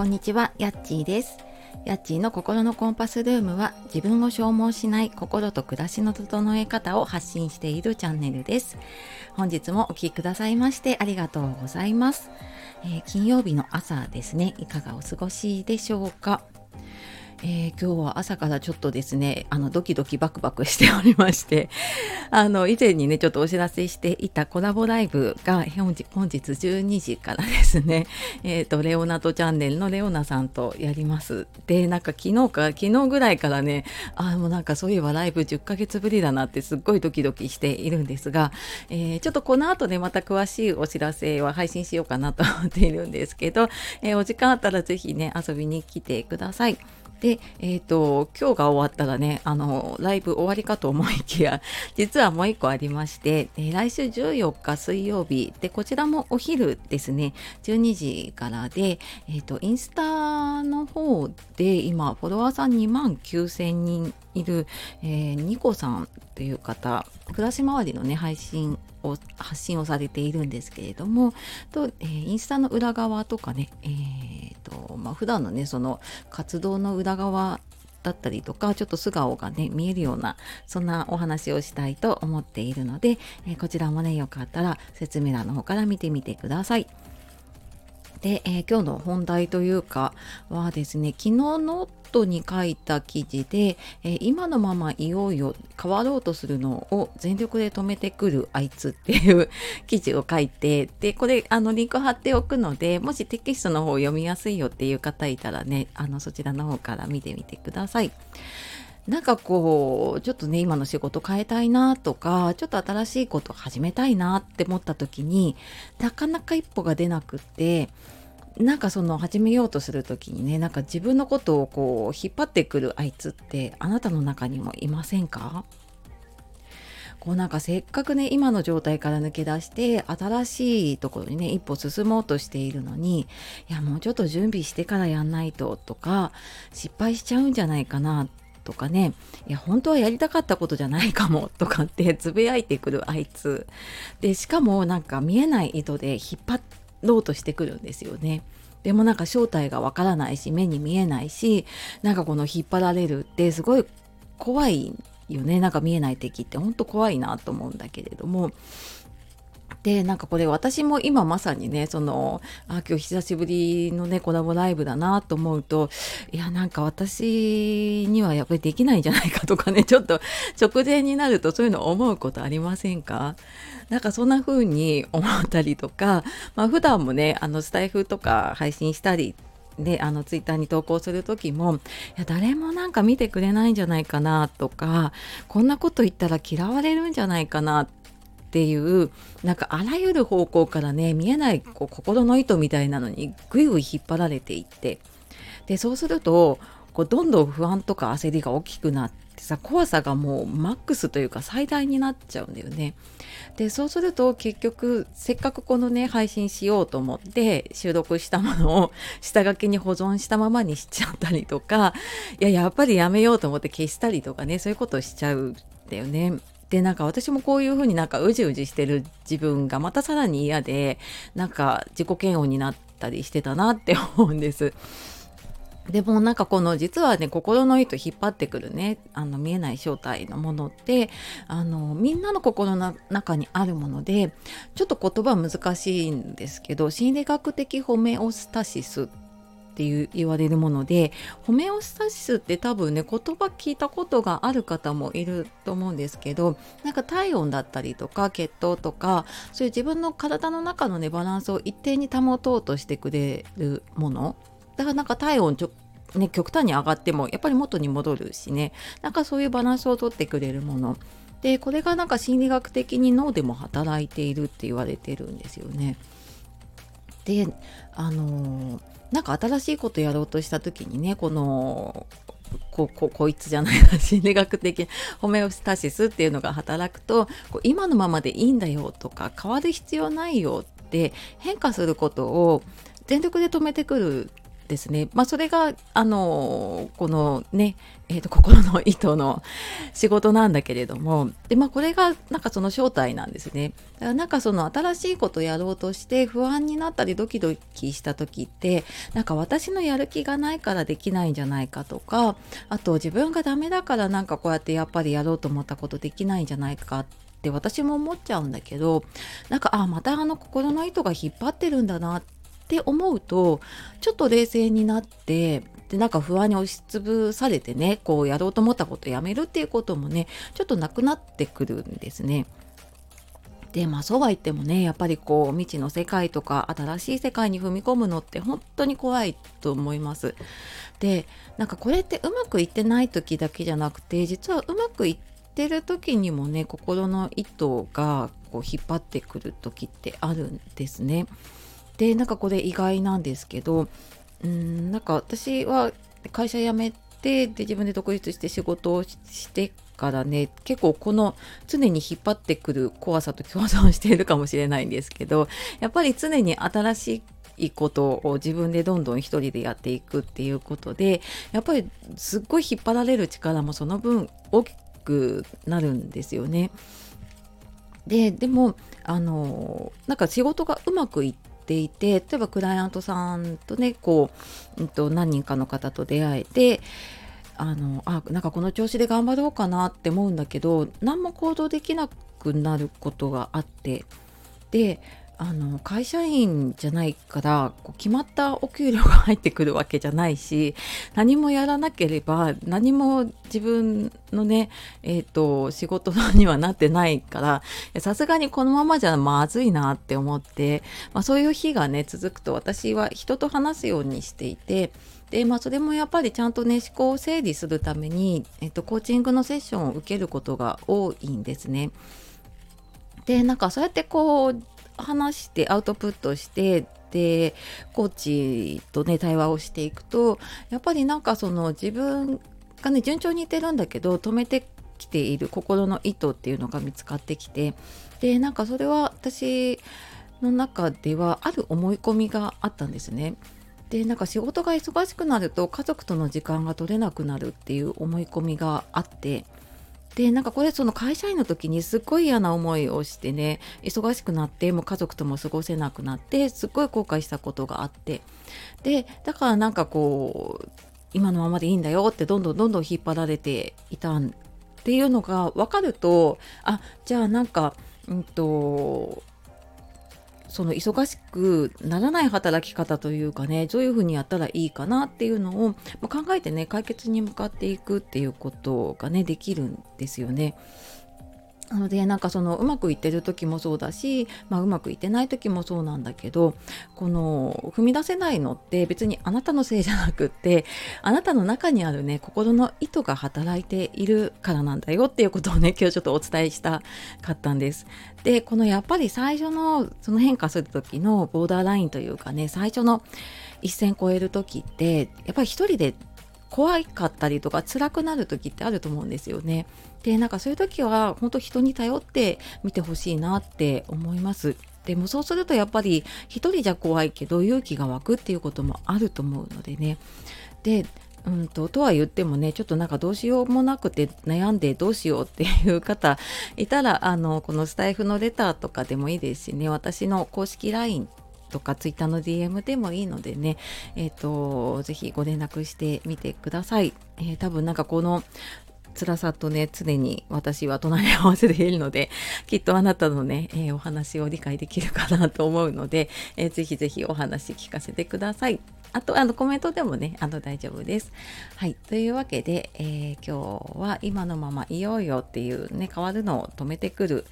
こんにちは、やっちーです。やっちーの心のコンパスルームは自分を消耗しない心と暮らしの整え方を発信しているチャンネルです。本日もお聴きくださいましてありがとうございます、えー金曜日の朝ですね、いかがお過ごしでしょうか？えー今日は朝からちょっとですねあのドキドキバクバクしておりまして あの以前にねちょっとお知らせしていたコラボライブが本日本日12時からですね えっ、とレオナとチャンネルのレオナさんとやりますでなんか昨日か昨日ぐらいからねあもうなんかそういえばライブ10ヶ月ぶりだなってすっごいドキドキしているんですが、えーちょっとこの後ねまた詳しいお知らせは配信しようかなと思っているんですけど、えーお時間あったらぜひね遊びに来てください。で、えっ、と、今日が終わったらね、あの、ライブ終わりかと思いきや、実はもう一個ありまして、えー来週14日水曜日、で、こちらもお昼ですね、12時からで、えっ、と、インスタの方で今、フォロワーさん2万9000人いる、えーニコさんっていう方、暮らし周りのね、配信を、発信をされているんですけれども、と、えーインスタの裏側とかね、えーと、まあ、普段のね、その活動の裏側だったりとか、ちょっと素顔がね、見えるような、そんなお話をしたいと思っているので、えーこちらもね、よかったら説明欄の方から見てみてください。で、えー今日の本題というかはですね昨日ノートに書いた記事で、えー今のままいようよ変わろうとするのを全力で止めてくるあいつっていう記事を書いてでこれあのリンク貼っておくのでもしテキストの方読みやすいよっていう方いたらねあのそちらの方から見てみてください。なんかこうちょっとね今の仕事変えたいなとかちょっと新しいこと始めたいなって思った時になかなか一歩が出なくってなんかその始めようとする時にねなんか自分のことをこう引っ張ってくるあいつってあなたの中にもいませんか？こうなんかせっかくね今の状態から抜け出して新しいところにね一歩進もうとしているのにいやもうちょっと準備してからやんないととか失敗しちゃうんじゃないかなとかねいや本当はやりたかったことじゃないかもとかって つぶやいてくるあいつ。でしかもなんか見えない糸で引っ張ろうとしてくるんですよね。でもなんか正体がわからないし目に見えないしなんかこの引っ張られるってすごい怖いよね。なんか見えない敵って。本当怖いなと思うんだけれども。でなんかこれ私も今まさにねそのあ今日久しぶりのねコラボライブだなと思うといやなんか私にはやっぱりできないんじゃないかとかね ちょっと直前になるとそういうの思うことありませんか？なんかそんな風に思ったりとか、まあ普段もねあのスタイフとか配信したりであのツイッターに投稿する時もいや誰もなんか見てくれないんじゃないかなとかこんなこと言ったら嫌われるんじゃないかなってていうなんかあらゆる方向からね見えないこう心の糸みたいなのにぐいぐい引っ張られていってでそうするとこうどんどん不安とか焦りが大きくなってさ怖さがもうマックスというか最大になっちゃうんだよね。でそうすると結局せっかくこのね配信しようと思って収録したものを下書きに保存したままにしちゃったりとかいややっぱりやめようと思って消したりとかねそういうことをしちゃうんだよね。でなんか私もこういう風になんかうじうじしてる自分がまたさらに嫌でなんか自己嫌悪になったりしてたなって思うんです。でもなんかこの実はね心の糸引っ張ってくるねあの見えない正体のものってあのみんなの心の中にあるものでちょっと言葉難しいんですけど心理学的ホメオスタシスっていう言われるものでホメオスタシスって多分ね言葉聞いたことがある方もいると思うんですけどなんか体温だったりとか血糖とかそういう自分の体の中のねバランスを一定に保とうとしてくれるもの。だからなんか体温ちょね、極端に上がってもやっぱり元に戻るしね。なんかそういうバランスをとってくれるもの。でこれがなんか心理学的に脳でも働いているって言われてるんですよね。であのなんか新しいことやろうとした時にねこのこここいつじゃないな心理学的ホメオスタシスっていうのが働くとこう今のままでいいんだよとか変わる必要ないよって変化することを全力で止めてくるですね。まあ、それが、あの、このね、えーと、心の糸の仕事なんだけれどもで、まあ、これがなんかその正体なんですねだからなんかその新しいことやろうとして不安になったりドキドキした時ってなんか私のやる気がないからできないんじゃないかとかあと自分がダメだからなんかこうやってやっぱりやろうと思ったことできないんじゃないかって私も思っちゃうんだけどなんかあまたあの心の糸が引っ張ってるんだなってって思うとちょっと冷静になってでなんか不安に押しつぶされてねこうやろうと思ったことやめるっていうこともねちょっとなくなってくるんですね。でまあそうは言ってもねやっぱりこう未知の世界とか新しい世界に踏み込むのって本当に怖いと思います。でなんかこれってうまくいってない時だけじゃなくて実はうまくいってる時にもね心の糸がこう引っ張ってくる時ってあるんですね。でなんかこれ意外なんですけどうんなんか私は会社辞めてで自分で独立して仕事をしてからね結構この常に引っ張ってくる怖さと共存しているかもしれないんですけどやっぱり常に新しいことを自分でどんどん一人でやっていくっていうことでやっぱりすっごい引っ張られる力もその分大きくなるんですよね。ででもあのなんか仕事がうまくいっていて例えばクライアントさんとねこう、うん、と何人かの方と出会えてあのあなんかこの調子で頑張ろうかなって思うんだけど何も行動できなくなることがあってであの会社員じゃないからこう決まったお給料が入ってくるわけじゃないし何もやらなければ何も自分のね、えーと、仕事にはなってないからさすがにこのままじゃまずいなって思って、まあ、そういう日がね続くと私は人と話すようにしていてで、まあ、それもやっぱりちゃんとね思考を整理するために、えっと、コーチングのセッションを受けることが多いんですね。でなんかそうやってこう話してアウトプットしてでコーチとね対話をしていくとやっぱりなんかその自分がね順調にいってるんだけど止めてきている心の意図っていうのが見つかってきてでなんかそれは私の中ではある思い込みがあったんですね。でなんか仕事が忙しくなると家族との時間が取れなくなるっていう思い込みがあってでなんかこれその会社員の時にすっごい嫌な思いをしてね忙しくなってもう家族とも過ごせなくなってすっごい後悔したことがあって。でだからなんかこう今のままでいいんだよってどんどんどんどん引っ張られていたっていうのが分かるとあじゃあなんかうんとその忙しくならない働き方というかねどういうふうにやったらいいかなっていうのを考えてね解決に向かっていくっていうことがねできるんですよね。なのでなんかそのうまくいってる時もそうだし、まあ、うまくいってない時もそうなんだけどこの踏み出せないのって別にあなたのせいじゃなくってあなたの中にあるね心の意図が働いているからなんだよっていうことをね今日ちょっとお伝えしたかったんです。でこのやっぱり最初のその変化する時のボーダーラインというかね最初の一線超える時ってやっぱり一人で怖かったりとか辛くなる時ってあると思うんですよね。でなんかそういう時は本当人に頼って見てほしいなって思います。でもそうするとやっぱり一人じゃ怖いけど勇気が湧くっていうこともあると思うのでね。でうんととは言ってもねちょっとなんかどうしようもなくて悩んでどうしようっていう方いたらあのこのスタイフのレターとかでもいいですしね私の公式 LINE とか Twitter の DM でもいいのでね、えっ、ー、と、ぜひご連絡してみてください。えー、多分なんかこの辛さとね、常に私は隣り合わせているので、きっとあなたのね、えー、お話を理解できるかなと思うので、えー、ぜひぜひお話聞かせてください。あと、あの、コメントでもね、あの、大丈夫です。はい。というわけで、えー、今日は今のままいようよっていうね、変わるのを止めてくる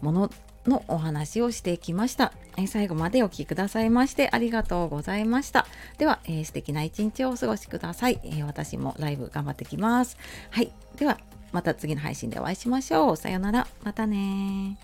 もののお話をしてきました。え最後までお聴きくださいましてありがとうございました。では、えー、素敵な一日をお過ごしください、えー、私もライブ頑張ってきます。はい。では、また次の配信でお会いしましょう。さようなら。またね